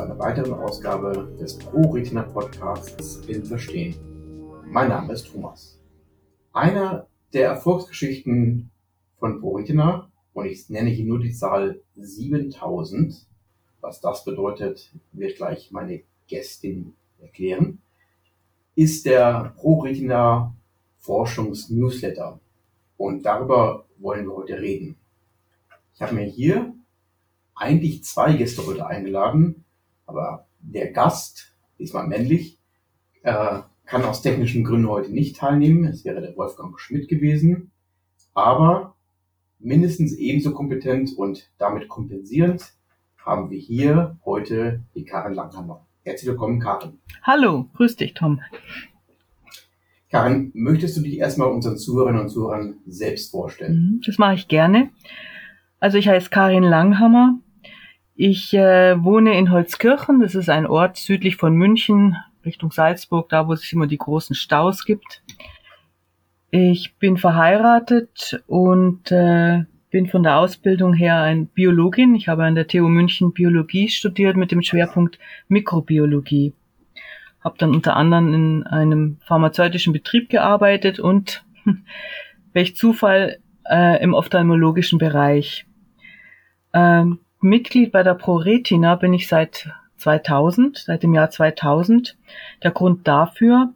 zu einer weiteren Ausgabe des Pro-Retina Podcasts in Verstehen. Mein Name ist Thomas. Einer der Erfolgsgeschichten von ProRetina, und ich nenne hier nur die Zahl 7000, was das bedeutet, wird gleich meine Gästin erklären, ist der ProRetina Forschungsnewsletter. Und darüber wollen wir heute reden. Ich habe mir hier eigentlich zwei Gäste heute eingeladen, aber der Gast, diesmal männlich, äh, kann aus technischen Gründen heute nicht teilnehmen. Es wäre der Wolfgang Schmidt gewesen, aber mindestens ebenso kompetent und damit kompensierend haben wir hier heute die Karin Langhammer. Herzlich willkommen, Karin. Hallo, grüß dich, Tom. Karin, möchtest du dich erstmal unseren Zuhörerinnen und Zuhörern selbst vorstellen? Mhm, das mache ich gerne. Also ich heiße Karin Langhammer. Ich äh, wohne in Holzkirchen. Das ist ein Ort südlich von München, Richtung Salzburg, da wo es immer die großen Staus gibt. Ich bin verheiratet und äh, bin von der Ausbildung her ein Biologin. Ich habe an der TU München Biologie studiert mit dem Schwerpunkt Mikrobiologie. Habe dann unter anderem in einem pharmazeutischen Betrieb gearbeitet und welch Zufall äh, im ophthalmologischen Bereich. Ähm, Mitglied bei der ProRetina bin ich seit 2000, seit dem Jahr 2000. Der Grund dafür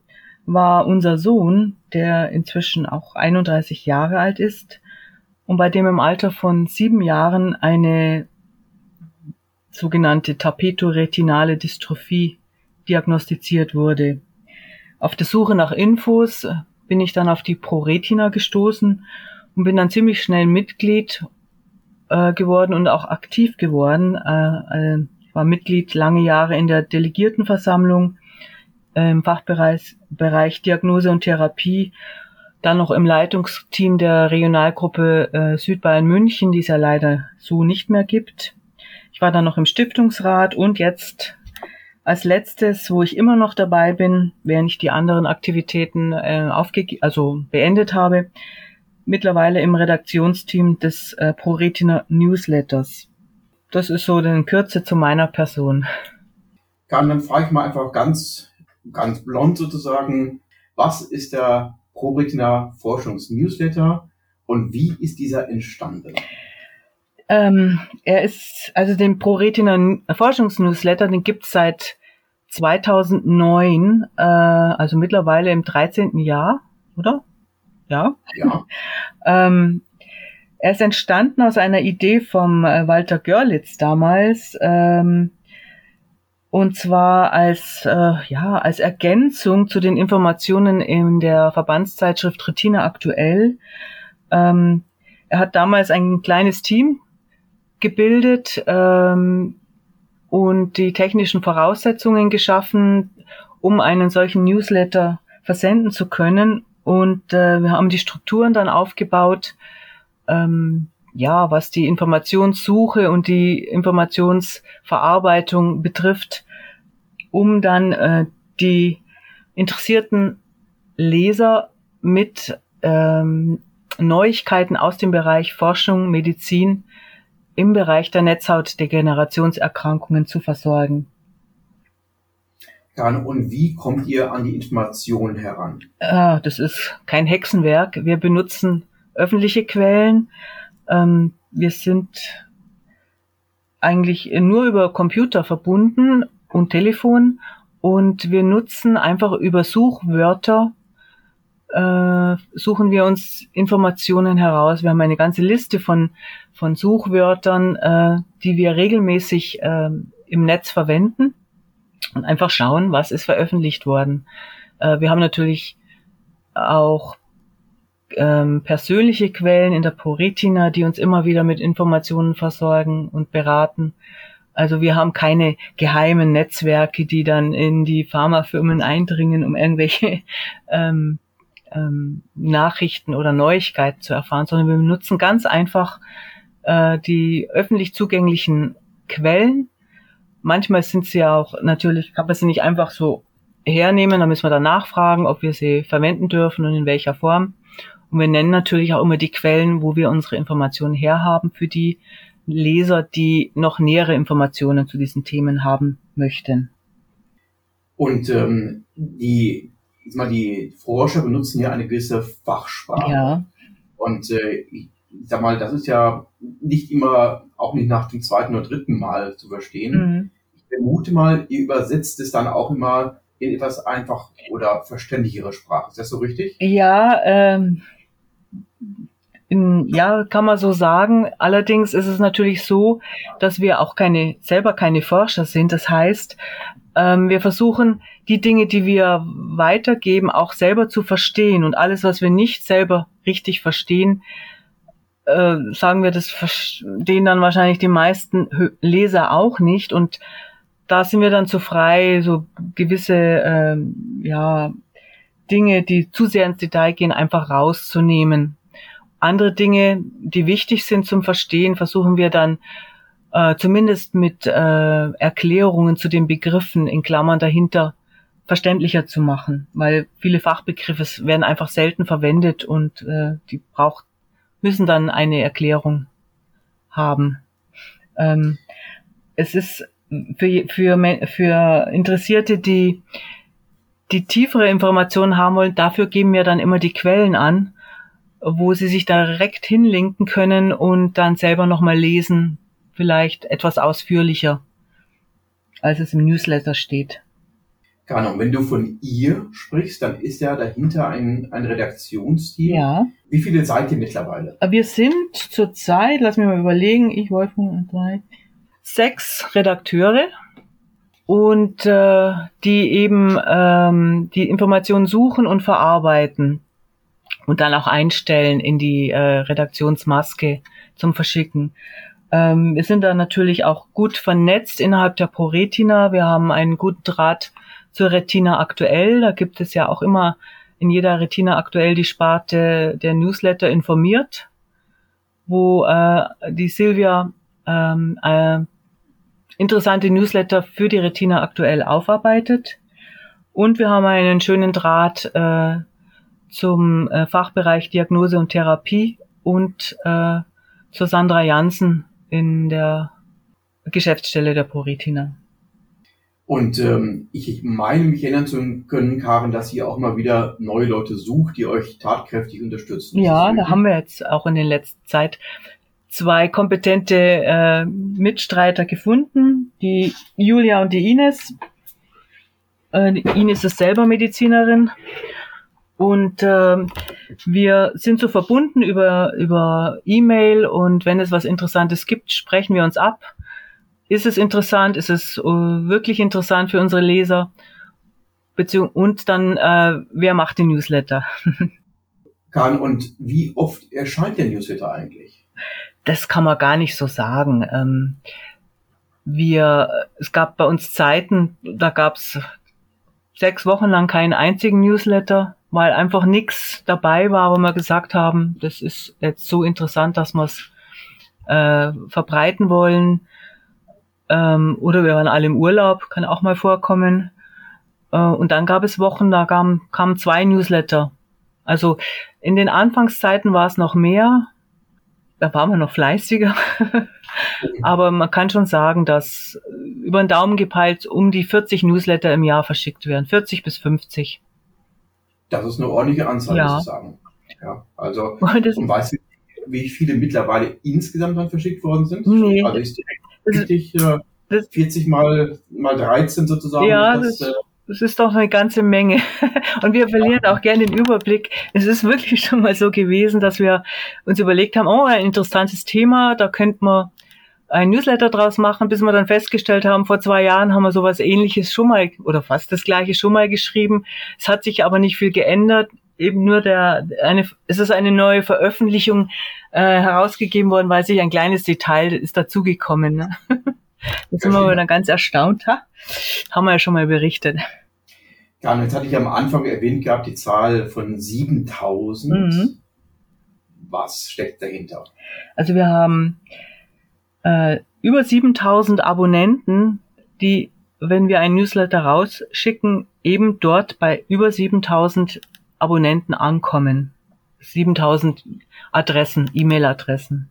war unser Sohn, der inzwischen auch 31 Jahre alt ist und bei dem im Alter von sieben Jahren eine sogenannte tapetoretinale Dystrophie diagnostiziert wurde. Auf der Suche nach Infos bin ich dann auf die ProRetina gestoßen und bin dann ziemlich schnell Mitglied äh, geworden und auch aktiv geworden. Äh, äh, war Mitglied lange Jahre in der Delegiertenversammlung äh, im Fachbereich Bereich Diagnose und Therapie, dann noch im Leitungsteam der Regionalgruppe äh, Südbayern München, die es ja leider so nicht mehr gibt. Ich war dann noch im Stiftungsrat und jetzt als letztes, wo ich immer noch dabei bin, während ich die anderen Aktivitäten äh, aufge also beendet habe, mittlerweile im Redaktionsteam des äh, ProRetina Newsletters. Das ist so in Kürze zu meiner Person. Kann, dann frage ich mal einfach ganz, ganz blond sozusagen, was ist der ProRetina Forschungsnewsletter und wie ist dieser entstanden? Ähm, er ist, also den ProRetina Forschungsnewsletter, den gibt's seit 2009, äh, also mittlerweile im 13. Jahr, oder? Ja. Ja. ähm, er ist entstanden aus einer Idee vom äh, Walter Görlitz damals. Ähm, und zwar als, äh, ja, als Ergänzung zu den Informationen in der Verbandszeitschrift Retina aktuell. Ähm, er hat damals ein kleines Team gebildet ähm, und die technischen Voraussetzungen geschaffen, um einen solchen Newsletter versenden zu können. Und äh, wir haben die Strukturen dann aufgebaut, ähm, ja, was die Informationssuche und die Informationsverarbeitung betrifft, um dann äh, die interessierten Leser mit ähm, Neuigkeiten aus dem Bereich Forschung, Medizin im Bereich der Netzhautdegenerationserkrankungen zu versorgen. Und wie kommt ihr an die Informationen heran? Ah, das ist kein Hexenwerk. Wir benutzen öffentliche Quellen. Ähm, wir sind eigentlich nur über Computer verbunden und Telefon und wir nutzen einfach über Suchwörter äh, suchen wir uns Informationen heraus. Wir haben eine ganze Liste von von Suchwörtern, äh, die wir regelmäßig äh, im Netz verwenden und einfach schauen, was ist veröffentlicht worden. Äh, wir haben natürlich auch ähm, persönliche Quellen in der ProRetina, die uns immer wieder mit Informationen versorgen und beraten. Also wir haben keine geheimen Netzwerke, die dann in die Pharmafirmen eindringen, um irgendwelche ähm, ähm, Nachrichten oder Neuigkeiten zu erfahren, sondern wir nutzen ganz einfach äh, die öffentlich zugänglichen Quellen. Manchmal sind sie auch natürlich, kann man sie nicht einfach so hernehmen, da müssen wir dann nachfragen, ob wir sie verwenden dürfen und in welcher Form. Und wir nennen natürlich auch immer die Quellen, wo wir unsere Informationen herhaben für die Leser, die noch nähere Informationen zu diesen Themen haben möchten. Und ähm, die, mal, die Forscher benutzen ja eine gewisse Fachsprache. Ja. Und äh, ich sag mal, das ist ja nicht immer, auch nicht nach dem zweiten oder dritten Mal zu verstehen. Mhm. Ich vermute mal, ihr übersetzt es dann auch immer in etwas einfach oder verständlichere Sprache. Ist das so richtig? Ja, ähm, in, ja, kann man so sagen. Allerdings ist es natürlich so, dass wir auch keine, selber keine Forscher sind. Das heißt, ähm, wir versuchen, die Dinge, die wir weitergeben, auch selber zu verstehen. Und alles, was wir nicht selber richtig verstehen, äh, sagen wir, das verstehen dann wahrscheinlich die meisten Leser auch nicht. Und da sind wir dann zu frei, so gewisse ähm, ja, Dinge, die zu sehr ins Detail gehen, einfach rauszunehmen. Andere Dinge, die wichtig sind zum Verstehen, versuchen wir dann äh, zumindest mit äh, Erklärungen zu den Begriffen in Klammern dahinter verständlicher zu machen, weil viele Fachbegriffe werden einfach selten verwendet und äh, die braucht müssen dann eine Erklärung haben. Ähm, es ist für, für, für Interessierte, die die tiefere Informationen haben wollen, dafür geben wir dann immer die Quellen an, wo sie sich direkt hinlinken können und dann selber nochmal lesen, vielleicht etwas ausführlicher, als es im Newsletter steht. Genau, wenn du von ihr sprichst, dann ist ja dahinter ein, ein Redaktionsteam. Ja. Wie viele seid ihr mittlerweile? Wir sind zurzeit, lass mich mal überlegen, ich wollte drei, sechs Redakteure und äh, die eben ähm, die Informationen suchen und verarbeiten und dann auch einstellen in die äh, Redaktionsmaske zum Verschicken. Ähm, wir sind da natürlich auch gut vernetzt innerhalb der ProRetina. Wir haben einen guten Draht zur Retina aktuell. Da gibt es ja auch immer in jeder Retina aktuell die Sparte der Newsletter informiert, wo äh, die Silvia ähm, äh, interessante Newsletter für die Retina aktuell aufarbeitet. Und wir haben einen schönen Draht äh, zum äh, Fachbereich Diagnose und Therapie und äh, zur Sandra Jansen in der Geschäftsstelle der ProRetina. Und ähm, ich meine, mich erinnern zu können, Karen, dass ihr auch mal wieder neue Leute sucht, die euch tatkräftig unterstützen. Ja, da haben wir jetzt auch in der letzten Zeit zwei kompetente äh, Mitstreiter gefunden, die Julia und die Ines. Äh, Ines ist selber Medizinerin und äh, wir sind so verbunden über über E-Mail und wenn es was Interessantes gibt, sprechen wir uns ab. Ist es interessant? Ist es uh, wirklich interessant für unsere Leser? Beziehung und dann äh, wer macht den Newsletter? Karen, und wie oft erscheint der Newsletter eigentlich? das kann man gar nicht so sagen. Ähm, wir, es gab bei uns Zeiten, da gab's sechs Wochen lang keinen einzigen Newsletter, weil einfach nichts dabei war, wo wir gesagt haben, das ist jetzt so interessant, dass wir es äh, verbreiten wollen. Ähm, oder wir waren alle im Urlaub, kann auch mal vorkommen. Äh, und dann gab es Wochen, da kamen kam zwei Newsletter. Also in den Anfangszeiten war es noch mehr, da waren wir noch fleißiger. Aber man kann schon sagen, dass über den Daumen gepeilt um die 40 Newsletter im Jahr verschickt werden. 40 bis 50. Das ist eine ordentliche Anzahl, ja. muss ich sagen. Ja, also, und weißt du, wie viele mittlerweile insgesamt dann verschickt worden sind? Nee. Also ist direkt richtig äh, 40 mal, mal 13 sozusagen. Ja, das, das, äh, das ist doch eine ganze Menge. Und wir verlieren auch gerne den Überblick. Es ist wirklich schon mal so gewesen, dass wir uns überlegt haben, oh, ein interessantes Thema, da könnte man ein Newsletter draus machen, bis wir dann festgestellt haben, vor zwei Jahren haben wir sowas ähnliches schon mal oder fast das gleiche schon mal geschrieben. Es hat sich aber nicht viel geändert. Eben nur der, eine, es ist eine neue Veröffentlichung äh, herausgegeben worden, weil sich ein kleines Detail ist dazugekommen. Ne? Da sind wir dann ganz erstaunt. Ha? Haben wir ja schon mal berichtet. Ja, und jetzt hatte ich am Anfang erwähnt gehabt, die Zahl von 7000. Mhm. Was steckt dahinter? Also wir haben äh, über 7000 Abonnenten, die, wenn wir ein Newsletter rausschicken, eben dort bei über 7000 Abonnenten ankommen. 7000 Adressen, E-Mail-Adressen.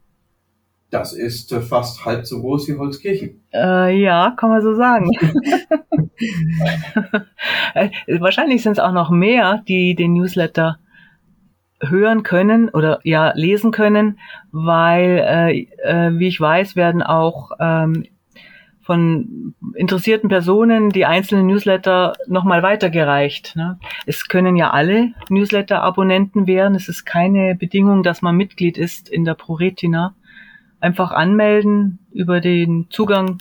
Das ist äh, fast halb so groß wie Holzkirchen. Äh, ja, kann man so sagen. Äh, wahrscheinlich sind es auch noch mehr, die den Newsletter hören können oder ja lesen können, weil, äh, äh, wie ich weiß, werden auch ähm, von interessierten Personen die einzelnen Newsletter nochmal weitergereicht. Ne? Es können ja alle Newsletter-Abonnenten werden. Es ist keine Bedingung, dass man Mitglied ist in der ProRetina einfach anmelden über den Zugang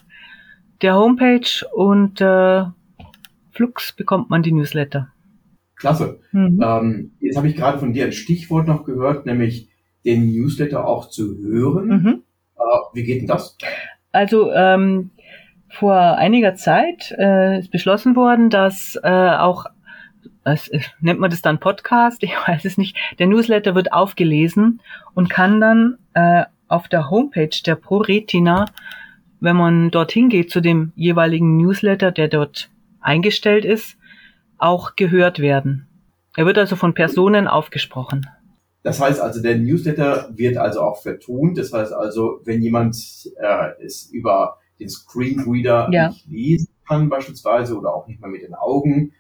der Homepage und äh, flux bekommt man die Newsletter. Klasse. Mhm. Ähm, jetzt habe ich gerade von dir ein Stichwort noch gehört, nämlich den Newsletter auch zu hören. Mhm. Äh, wie geht denn das? Also ähm, vor einiger Zeit äh, ist beschlossen worden, dass äh, auch es, nennt man das dann Podcast, ich weiß es nicht, der Newsletter wird aufgelesen und kann dann äh, auf der Homepage der ProRetina, wenn man dorthin geht zu dem jeweiligen Newsletter, der dort eingestellt ist, auch gehört werden. Er wird also von Personen aufgesprochen. Das heißt also, der Newsletter wird also auch vertont. Das heißt also, wenn jemand äh, es über den Screenreader ja. nicht lesen kann beispielsweise oder auch nicht mal mit den Augen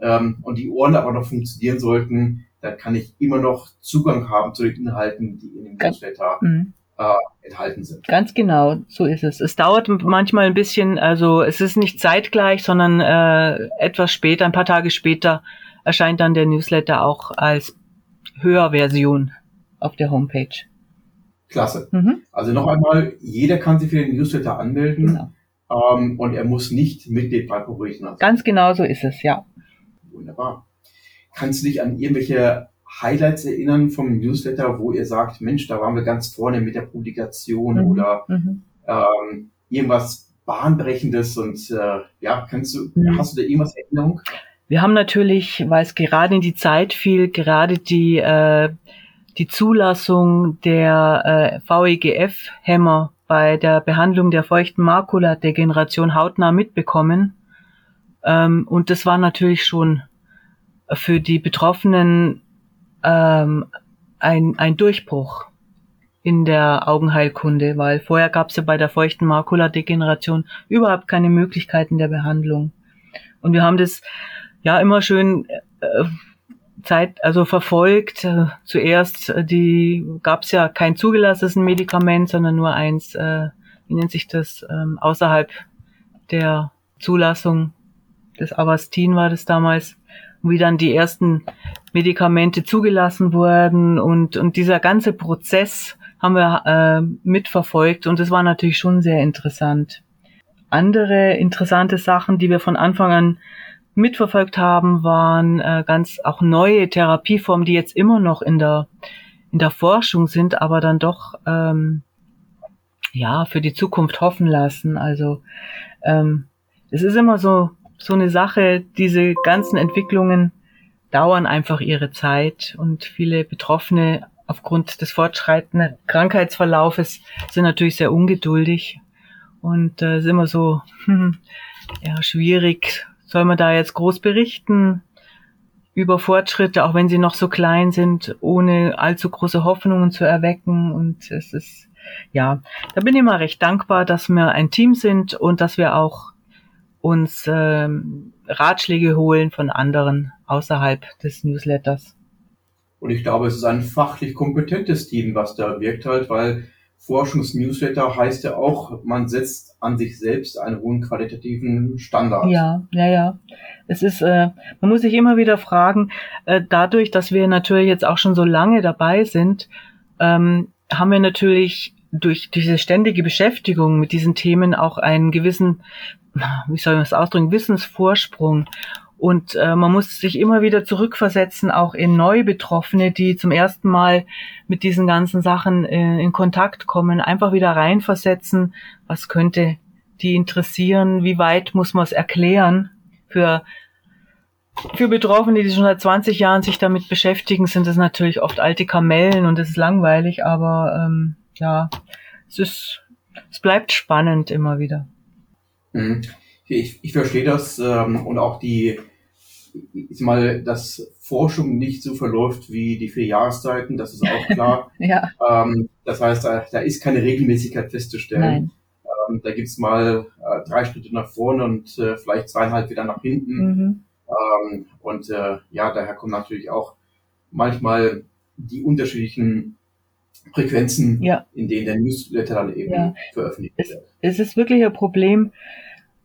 ähm, und die Ohren aber noch funktionieren sollten, dann kann ich immer noch Zugang haben zu den Inhalten, die in dem Newsletter mhm äh, enthalten sind. Ganz genau, so ist es. Es dauert manchmal ein bisschen, also es ist nicht zeitgleich, sondern äh, etwas später, ein paar Tage später erscheint dann der Newsletter auch als Hörversion auf der Homepage. Klasse. Mhm. Also noch einmal, jeder kann sich für den Newsletter anmelden genau. ähm, und er muss nicht Mitglied bei Favoriten sein. Ganz genau so ist es, ja. Wunderbar. Kannst du dich an irgendwelche Highlights erinnern vom Newsletter, wo ihr sagt, Mensch, da waren wir ganz vorne mit der Publikation mhm. oder mhm. Ähm, irgendwas Bahnbrechendes und äh, ja, kannst du, mhm. hast du da irgendwas Erinnerung? Wir haben natürlich, weil es gerade in die Zeit fiel, gerade die äh, die Zulassung der äh, VEGF-Hämmer bei der Behandlung der feuchten Makuladegeneration hautnah mitbekommen. Ähm, und das war natürlich schon für die Betroffenen ähm, ein, ein Durchbruch in der Augenheilkunde, weil vorher gab es ja bei der feuchten Makuladegeneration überhaupt keine Möglichkeiten der Behandlung. Und wir haben das ja immer schön äh, Zeit, also verfolgt. Äh, zuerst äh, die gab es ja kein zugelassenes Medikament, sondern nur eins, äh, wie nennt sich das, ähm, außerhalb der Zulassung des Avastin war das damals wie dann die ersten Medikamente zugelassen wurden und, und dieser ganze Prozess haben wir äh, mitverfolgt und das war natürlich schon sehr interessant. Andere interessante Sachen, die wir von Anfang an mitverfolgt haben, waren äh, ganz auch neue Therapieformen, die jetzt immer noch in der in der Forschung sind, aber dann doch ähm, ja für die Zukunft hoffen lassen. Also ähm, es ist immer so so eine Sache, diese ganzen Entwicklungen dauern einfach ihre Zeit und viele Betroffene aufgrund des fortschreitenden Krankheitsverlaufes sind natürlich sehr ungeduldig und äh, ist immer so hm, ja, schwierig. Soll man da jetzt groß berichten über Fortschritte, auch wenn sie noch so klein sind, ohne allzu große Hoffnungen zu erwecken? Und es ist ja, da bin ich mal recht dankbar, dass wir ein Team sind und dass wir auch uns ähm, Ratschläge holen von anderen außerhalb des Newsletters. Und ich glaube, es ist ein fachlich kompetentes Team, was da wirkt halt, weil Forschungsnewsletter heißt ja auch, man setzt an sich selbst einen hohen qualitativen Standard. Ja, ja, ja. Es ist, äh, man muss sich immer wieder fragen, äh, dadurch, dass wir natürlich jetzt auch schon so lange dabei sind, ähm, haben wir natürlich durch diese ständige Beschäftigung mit diesen Themen auch einen gewissen wie soll man das ausdrücken, Wissensvorsprung. Und äh, man muss sich immer wieder zurückversetzen, auch in Neubetroffene, die zum ersten Mal mit diesen ganzen Sachen äh, in Kontakt kommen, einfach wieder reinversetzen, was könnte die interessieren, wie weit muss man es erklären. Für, für Betroffene, die schon seit 20 Jahren sich damit beschäftigen, sind es natürlich oft alte Kamellen und es ist langweilig, aber ähm, ja, es ist, es bleibt spannend immer wieder. Mhm. Ich, ich verstehe das ähm, und auch die ich mal, dass Forschung nicht so verläuft wie die vier Jahreszeiten, das ist auch klar. ja. Ähm, das heißt, da, da, ist keine Regelmäßigkeit festzustellen. Ähm, da gibt's mal äh, drei Schritte nach vorne und äh, vielleicht zweieinhalb wieder nach hinten. Mhm. Ähm, und äh, ja, daher kommen natürlich auch manchmal die unterschiedlichen Frequenzen, ja. in denen der Newsletter dann eben ja. veröffentlicht wird. Es, es ist wirklich ein Problem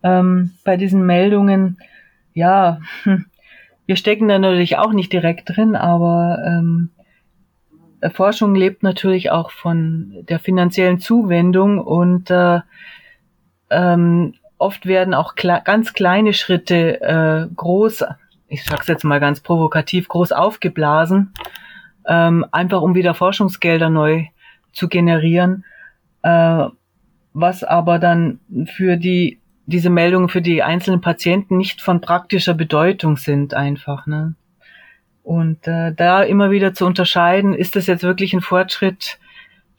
ähm, bei diesen Meldungen. Ja, hm, wir stecken da natürlich auch nicht direkt drin, aber ähm, Forschung lebt natürlich auch von der finanziellen Zuwendung und äh, ähm, oft werden auch kle ganz kleine Schritte äh, groß, ich sag's jetzt mal ganz provokativ, groß aufgeblasen, ähm, einfach um wieder Forschungsgelder neu zu generieren, äh, was aber dann für die diese Meldungen für die einzelnen Patienten nicht von praktischer Bedeutung sind einfach. Ne? Und äh, da immer wieder zu unterscheiden, ist das jetzt wirklich ein Fortschritt,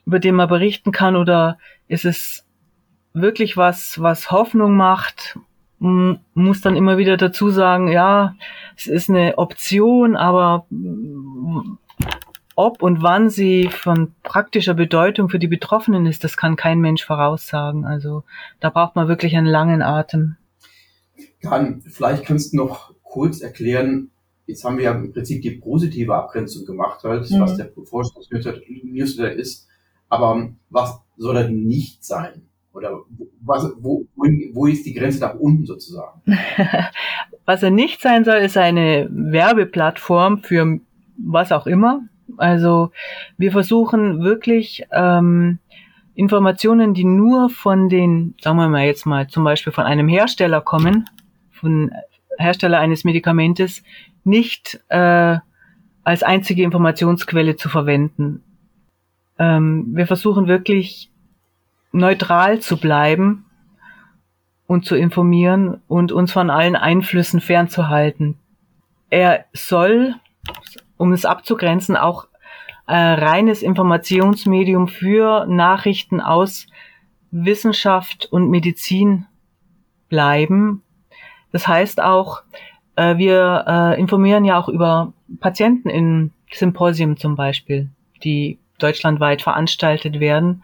über den man berichten kann, oder ist es wirklich was, was Hoffnung macht? Muss dann immer wieder dazu sagen, ja, es ist eine Option, aber ob und wann sie von praktischer Bedeutung für die Betroffenen ist, das kann kein Mensch voraussagen. Also da braucht man wirklich einen langen Atem. Dann, vielleicht kannst du noch kurz erklären, Jetzt haben wir ja im Prinzip die positive Abgrenzung gemacht, halt, mhm. was der Forschungsnewsletter ist. Aber was soll er nicht sein? Oder was, wo, wo ist die Grenze nach unten sozusagen? was er nicht sein soll, ist eine Werbeplattform für was auch immer. Also wir versuchen wirklich ähm, Informationen, die nur von den, sagen wir mal jetzt mal zum Beispiel von einem Hersteller kommen, von Hersteller eines Medikamentes, nicht äh, als einzige Informationsquelle zu verwenden. Ähm, wir versuchen wirklich neutral zu bleiben und zu informieren und uns von allen Einflüssen fernzuhalten. Er soll, um es abzugrenzen, auch äh, reines Informationsmedium für Nachrichten aus Wissenschaft und Medizin bleiben. Das heißt auch, äh, wir äh, informieren ja auch über Patienten in Symposien zum Beispiel, die deutschlandweit veranstaltet werden,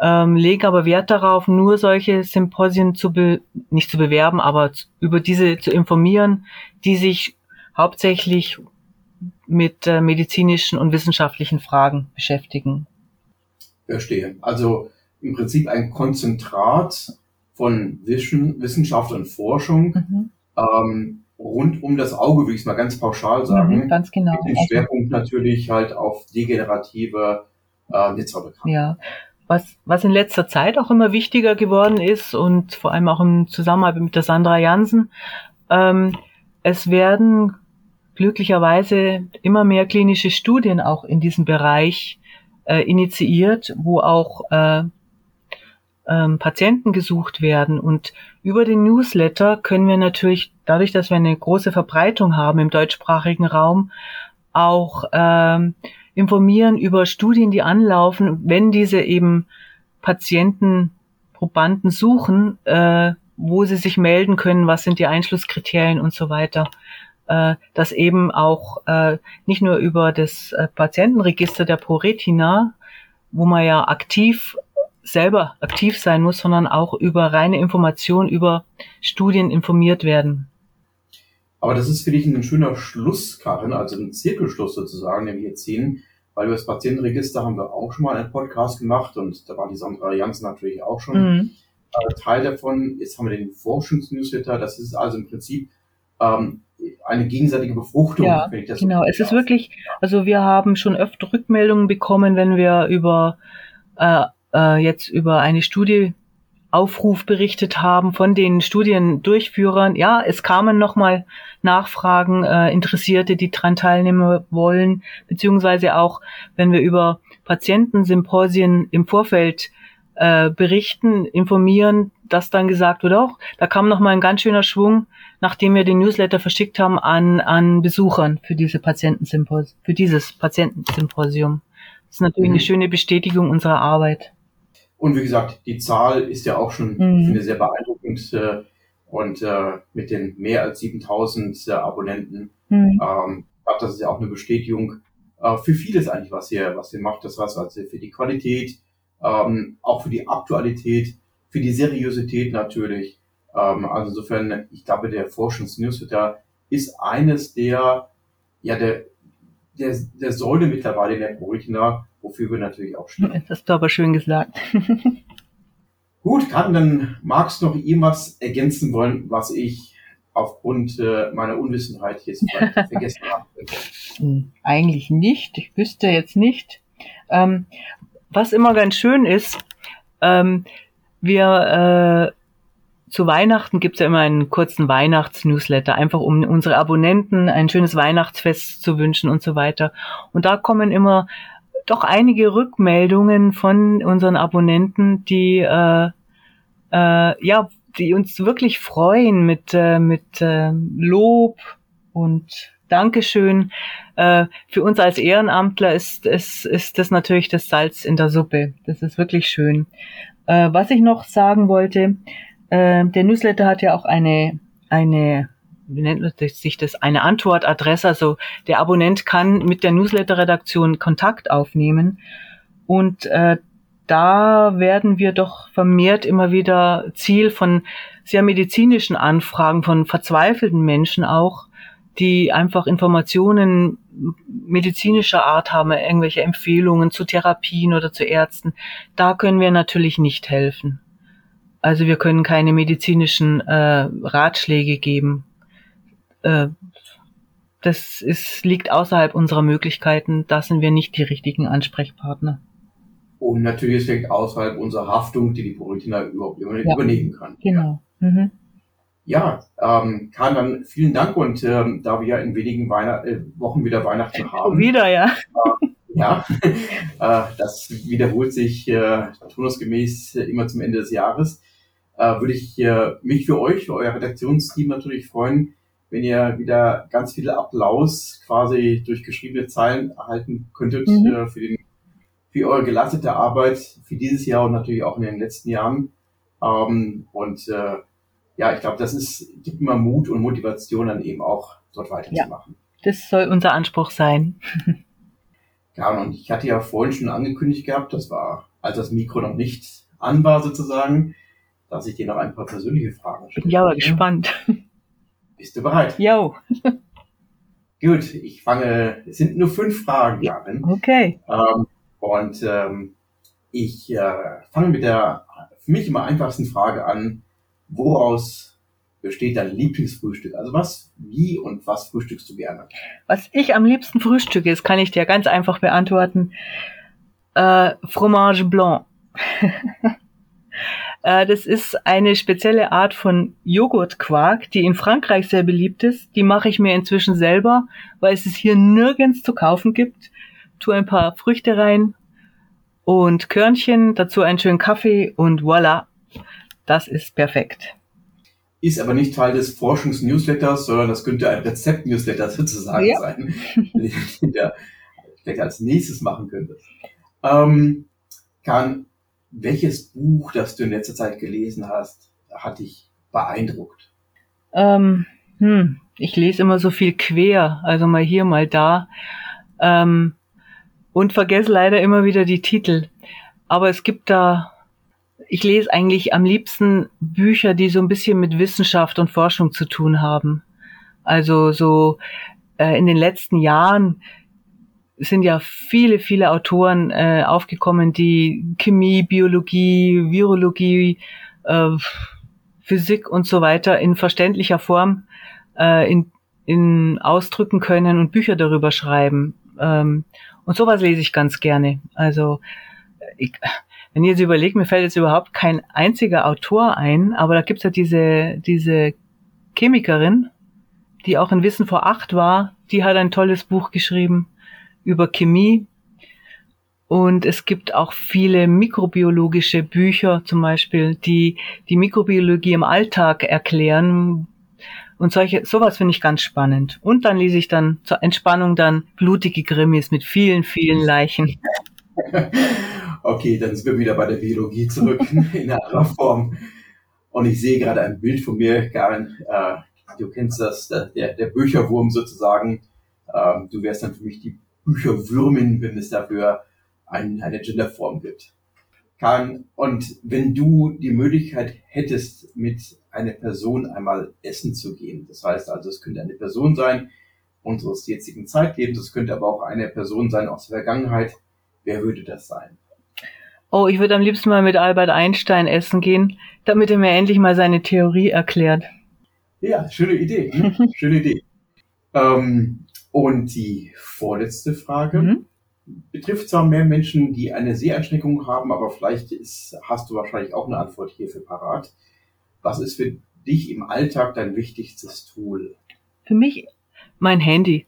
ähm, legen aber Wert darauf, nur solche Symposien zu be nicht zu bewerben, aber über diese zu informieren, die sich hauptsächlich mit äh, medizinischen und wissenschaftlichen Fragen beschäftigen. Verstehe. Also im Prinzip ein Konzentrat von Wissenschaft und Forschung, mhm. ähm, rund um das Auge, würde ich es mal ganz pauschal sagen. Mhm, ganz genau. Mit dem Schwerpunkt natürlich halt auf degenerative äh, Netzhauterkrankungen. Ja. Was, was in letzter Zeit auch immer wichtiger geworden ist und vor allem auch im Zusammenhang mit der Sandra Jansen, ähm, es werden glücklicherweise immer mehr klinische Studien auch in diesem Bereich äh, initiiert, wo auch äh, ähm, Patienten gesucht werden. Und über den Newsletter können wir natürlich, dadurch, dass wir eine große Verbreitung haben im deutschsprachigen Raum, auch ähm, informieren über Studien, die anlaufen, wenn diese eben Patienten, Probanden suchen, äh, wo sie sich melden können, was sind die Einschlusskriterien und so weiter. Äh, dass eben auch äh, nicht nur über das äh, Patientenregister der ProRetina, wo man ja aktiv selber aktiv sein muss, sondern auch über reine Information, über Studien informiert werden. Aber das ist für dich ein schöner Schluss, Karin, also ein Zirkelschluss sozusagen, den wir jetzt sehen, weil über das Patientenregister haben wir auch schon mal einen Podcast gemacht und da war die Sandra Jansen natürlich auch schon mhm. Teil davon. Jetzt haben wir den Forschungsnewsletter, das ist also im Prinzip ähm, eine gegenseitige Befruchtung. Ja, genau. So es ist wirklich, also wir haben schon öfter Rückmeldungen bekommen, wenn wir über äh, äh, jetzt über eine Studie Aufruf berichtet haben von den Studiendurchführern. Ja, es kamen nochmal Nachfragen, äh, Interessierte, die dran teilnehmen wollen, beziehungsweise auch, wenn wir über Patientensymposien im Vorfeld äh, berichten, informieren, dass dann gesagt wird, auch, da kam nochmal ein ganz schöner Schwung, nachdem wir den Newsletter verschickt haben an, an Besuchern für diese Patientensymposium, für dieses Patientensymposium. Das ist natürlich mhm. eine schöne Bestätigung unserer Arbeit. Und wie gesagt, die Zahl ist ja auch schon, mhm. ich finde, sehr beeindruckend. Äh, Und äh, mit den mehr als 7000 äh, Abonnenten, mhm. ähm, glaube, das ist ja auch eine Bestätigung für vieles eigentlich, was ihr, was ihr macht. Das heißt also für die Qualität, ähm, auch für die Aktualität, für die Seriosität natürlich. Ähm, also insofern, ich glaube, der Forschungsnewsletter ist eines der, ja, der, der, der Säule mittlerweile in der Proigna, wofür wir natürlich auch stehen. Das hast du aber schön gesagt. Gut, Karin, dann magst du noch irgendwas ergänzen wollen, was ich aufgrund äh, meiner Unwissenheit jetzt vergessen habe? Hm, eigentlich nicht. Ich wüsste jetzt nicht. Ähm, was immer ganz schön ist, ähm, wir äh, zu Weihnachten gibt's ja immer einen kurzen Weihnachtsnewsletter, einfach um unsere Abonnenten ein schönes Weihnachtsfest zu wünschen und so weiter. Und da kommen immer doch einige Rückmeldungen von unseren Abonnenten, die äh, äh, ja, die uns wirklich freuen mit äh, mit äh, Lob und Dankeschön. Äh, für uns als Ehrenamtler ist, ist, ist das natürlich das Salz in der Suppe. Das ist wirklich schön. Äh, was ich noch sagen wollte, äh, der Newsletter hat ja auch eine, eine wie nennt sich das, eine Antwortadresse. Also der Abonnent kann mit der Newsletter-Redaktion Kontakt aufnehmen. Und äh, da werden wir doch vermehrt immer wieder Ziel von sehr medizinischen Anfragen von verzweifelten Menschen auch, die einfach Informationen medizinischer Art haben, irgendwelche Empfehlungen zu Therapien oder zu Ärzten. Da können wir natürlich nicht helfen. Also wir können keine medizinischen äh, Ratschläge geben. Äh, das ist, liegt außerhalb unserer Möglichkeiten. Da sind wir nicht die richtigen Ansprechpartner. Und natürlich ist es außerhalb unserer Haftung, die die Politina überhaupt ja. übernehmen kann. Genau. Mhm. Ja, ähm, Karl, dann vielen Dank und ähm, da wir ja in wenigen Weihnacht äh, Wochen wieder Weihnachten haben. Wieder, ja. Äh, ja, äh, das wiederholt sich äh, turnusgemäß äh, immer zum Ende des Jahres. Äh, würde ich äh, mich für euch, für euer Redaktionsteam natürlich freuen, wenn ihr wieder ganz viel Applaus quasi durch geschriebene Zeilen erhalten könntet mhm. äh, für, den, für eure geleistete Arbeit für dieses Jahr und natürlich auch in den letzten Jahren. Ähm, und äh, ja, ich glaube, das ist, gibt immer Mut und Motivation, dann eben auch dort weiterzumachen. Ja, das soll unser Anspruch sein. ja, und ich hatte ja vorhin schon angekündigt gehabt, das war, als das Mikro noch nicht an war sozusagen, dass ich dir noch ein paar persönliche Fragen stelle. Bin ja aber gespannt. Bist du bereit? Jo. Gut, ich fange, es sind nur fünf Fragen, Karin. Okay. Ähm, und ähm, ich äh, fange mit der für mich immer einfachsten Frage an woraus besteht dein Lieblingsfrühstück? Also was, wie und was frühstückst du gerne? Was ich am liebsten frühstücke, das kann ich dir ganz einfach beantworten. Äh, Fromage Blanc. äh, das ist eine spezielle Art von Joghurtquark, die in Frankreich sehr beliebt ist. Die mache ich mir inzwischen selber, weil es es hier nirgends zu kaufen gibt. Tu ein paar Früchte rein und Körnchen, dazu einen schönen Kaffee und voilà, das ist perfekt. Ist aber nicht Teil des Forschungs-Newsletters, sondern das könnte ein Rezept-Newsletter sozusagen ja. sein, den der vielleicht als nächstes machen könnte. Ähm, kann, welches Buch, das du in letzter Zeit gelesen hast, hat dich beeindruckt? Ähm, hm, ich lese immer so viel quer, also mal hier, mal da. Ähm, und vergesse leider immer wieder die Titel. Aber es gibt da ich lese eigentlich am liebsten Bücher, die so ein bisschen mit Wissenschaft und Forschung zu tun haben. Also so äh, in den letzten Jahren sind ja viele, viele Autoren äh, aufgekommen, die Chemie, Biologie, Virologie, äh, Physik und so weiter in verständlicher Form äh, in, in ausdrücken können und Bücher darüber schreiben. Ähm, und sowas lese ich ganz gerne. Also ich, wenn ihr jetzt überlegt, mir fällt jetzt überhaupt kein einziger Autor ein, aber da gibt's ja diese, diese Chemikerin, die auch in Wissen vor acht war, die hat ein tolles Buch geschrieben über Chemie. Und es gibt auch viele mikrobiologische Bücher zum Beispiel, die die Mikrobiologie im Alltag erklären. Und solche, sowas finde ich ganz spannend. Und dann lese ich dann zur Entspannung dann blutige Grimmis mit vielen, vielen Leichen. Okay, dann sind wir wieder bei der Biologie zurück in anderer Form. Und ich sehe gerade ein Bild von mir, Karin, äh, du kennst das, der, der Bücherwurm sozusagen. Ähm, du wärst dann für mich die Bücherwürmin, wenn es dafür ein, eine Genderform gibt. Karin, und wenn du die Möglichkeit hättest, mit einer Person einmal essen zu gehen, das heißt also, es könnte eine Person sein unseres jetzigen Zeitlebens, es könnte aber auch eine Person sein aus der Vergangenheit, wer würde das sein? Oh, ich würde am liebsten mal mit Albert Einstein essen gehen, damit er mir endlich mal seine Theorie erklärt. Ja, schöne Idee. Ne? schöne Idee. Ähm, und die vorletzte Frage mhm. betrifft zwar mehr Menschen, die eine Seheinschränkung haben, aber vielleicht ist, hast du wahrscheinlich auch eine Antwort hierfür parat. Was ist für dich im Alltag dein wichtigstes Tool? Für mich mein Handy.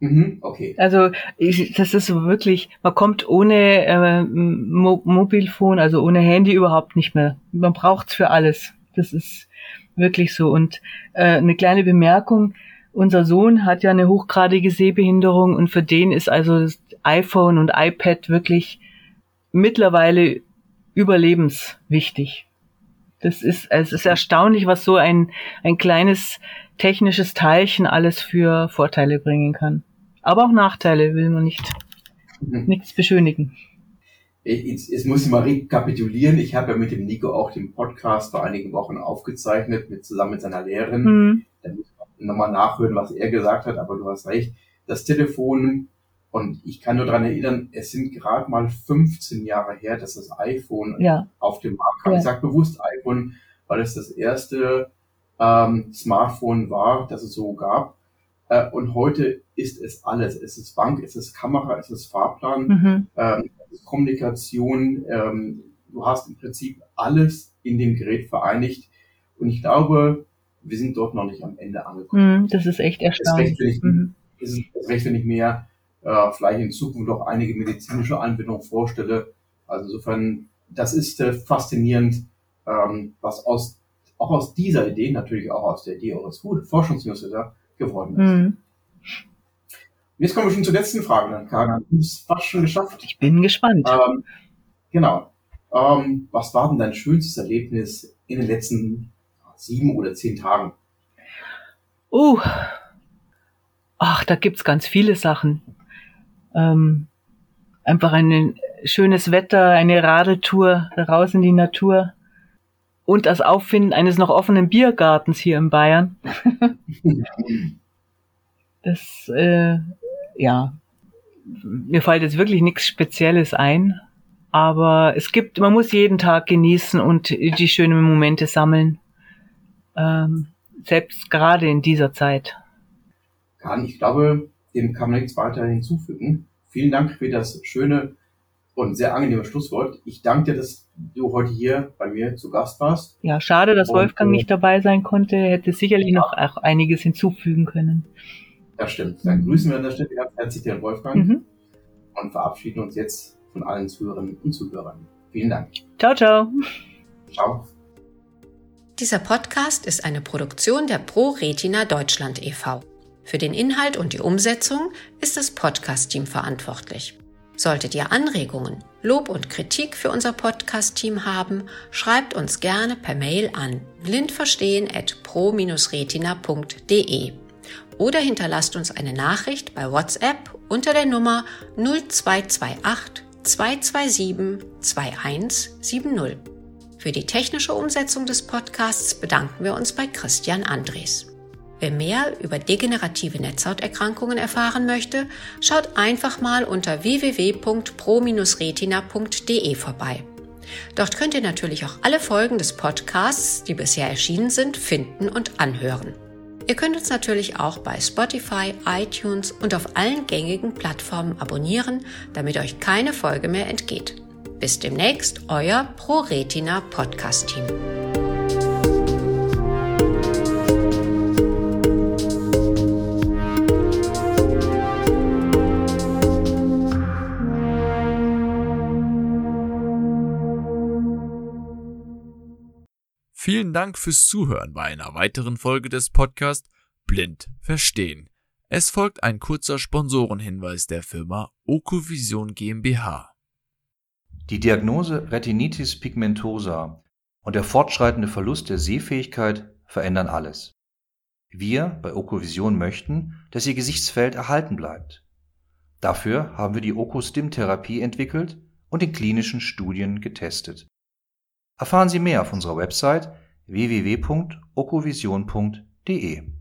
Mhm, okay. Also ich, das ist wirklich, man kommt ohne äh, Mo Mobilfon, also ohne Handy überhaupt nicht mehr. Man braucht's für alles. Das ist wirklich so. Und äh, eine kleine Bemerkung, unser Sohn hat ja eine hochgradige Sehbehinderung und für den ist also das iPhone und iPad wirklich mittlerweile überlebenswichtig. Das ist, es ist erstaunlich, was so ein, ein kleines technisches Teilchen alles für Vorteile bringen kann. Aber auch Nachteile will man nicht, mhm. nichts beschönigen. Jetzt, jetzt muss ich mal rekapitulieren. Ich habe ja mit dem Nico auch den Podcast vor einigen Wochen aufgezeichnet, mit, zusammen mit seiner Lehrerin. Mhm. Da muss nochmal nachhören, was er gesagt hat, aber du hast recht. Das Telefon, und ich kann nur daran erinnern, es sind gerade mal 15 Jahre her, dass das iPhone ja. auf dem Markt kam. Ja. Ich sage bewusst iPhone, weil es das erste ähm, Smartphone war, das es so gab. Äh, und heute ist es alles. Es ist Bank, es ist Kamera, es ist Fahrplan, mhm. ähm, es ist Kommunikation. Ähm, du hast im Prinzip alles in dem Gerät vereinigt. Und ich glaube, wir sind dort noch nicht am Ende angekommen. Mhm, das ist echt erstaunlich. Es recht, wenn ich, mhm. ist recht, wenn ich mir äh, vielleicht in Zukunft auch einige medizinische Anwendungen vorstelle. Also insofern, das ist äh, faszinierend, ähm, was aus auch aus dieser Idee, natürlich auch aus der Idee eures Forschungsnewsletter, geworden ist. Mhm. Jetzt kommen wir schon zur letzten Frage, dann, Karin. Du hast fast schon geschafft. Ich bin gespannt. Ähm, genau. Ähm, was war denn dein schönstes Erlebnis in den letzten sieben oder zehn Tagen? Oh, ach, da gibt's ganz viele Sachen. Ähm, einfach ein schönes Wetter, eine Radeltour raus in die Natur und das Auffinden eines noch offenen Biergartens hier in Bayern. das, äh, ja, mir fällt jetzt wirklich nichts Spezielles ein, aber es gibt, man muss jeden Tag genießen und die schönen Momente sammeln, ähm, selbst gerade in dieser Zeit. Kann, ich glaube, dem kann man nichts weiter hinzufügen. Vielen Dank für das schöne und sehr angenehme Schlusswort. Ich danke dir, dass du heute hier bei mir zu Gast warst. Ja, schade, dass und, Wolfgang nicht dabei sein konnte. Er hätte sicherlich ja. noch auch einiges hinzufügen können. Das stimmt. Dann mhm. grüßen wir an der Stelle ganz herzlich den Wolfgang mhm. und verabschieden uns jetzt von allen Zuhörerinnen und Zuhörern. Vielen Dank. Ciao, ciao. Ciao. Dieser Podcast ist eine Produktion der Pro Retina Deutschland e.V. Für den Inhalt und die Umsetzung ist das Podcast-Team verantwortlich. Solltet ihr Anregungen, Lob und Kritik für unser Podcast-Team haben, schreibt uns gerne per Mail an blindverstehen.pro-retina.de oder hinterlasst uns eine Nachricht bei WhatsApp unter der Nummer 0228 227 2170. Für die technische Umsetzung des Podcasts bedanken wir uns bei Christian Andres. Wer mehr über degenerative Netzhauterkrankungen erfahren möchte, schaut einfach mal unter www.pro-retina.de vorbei. Dort könnt ihr natürlich auch alle Folgen des Podcasts, die bisher erschienen sind, finden und anhören. Ihr könnt uns natürlich auch bei Spotify, iTunes und auf allen gängigen Plattformen abonnieren, damit euch keine Folge mehr entgeht. Bis demnächst, euer ProRetina Podcast Team. Vielen Dank fürs Zuhören bei einer weiteren Folge des Podcasts Blind Verstehen. Es folgt ein kurzer Sponsorenhinweis der Firma Okovision GmbH. Die Diagnose Retinitis pigmentosa und der fortschreitende Verlust der Sehfähigkeit verändern alles. Wir bei Okovision möchten, dass Ihr Gesichtsfeld erhalten bleibt. Dafür haben wir die Okostim-Therapie entwickelt und in klinischen Studien getestet. Erfahren Sie mehr auf unserer Website www.okovision.de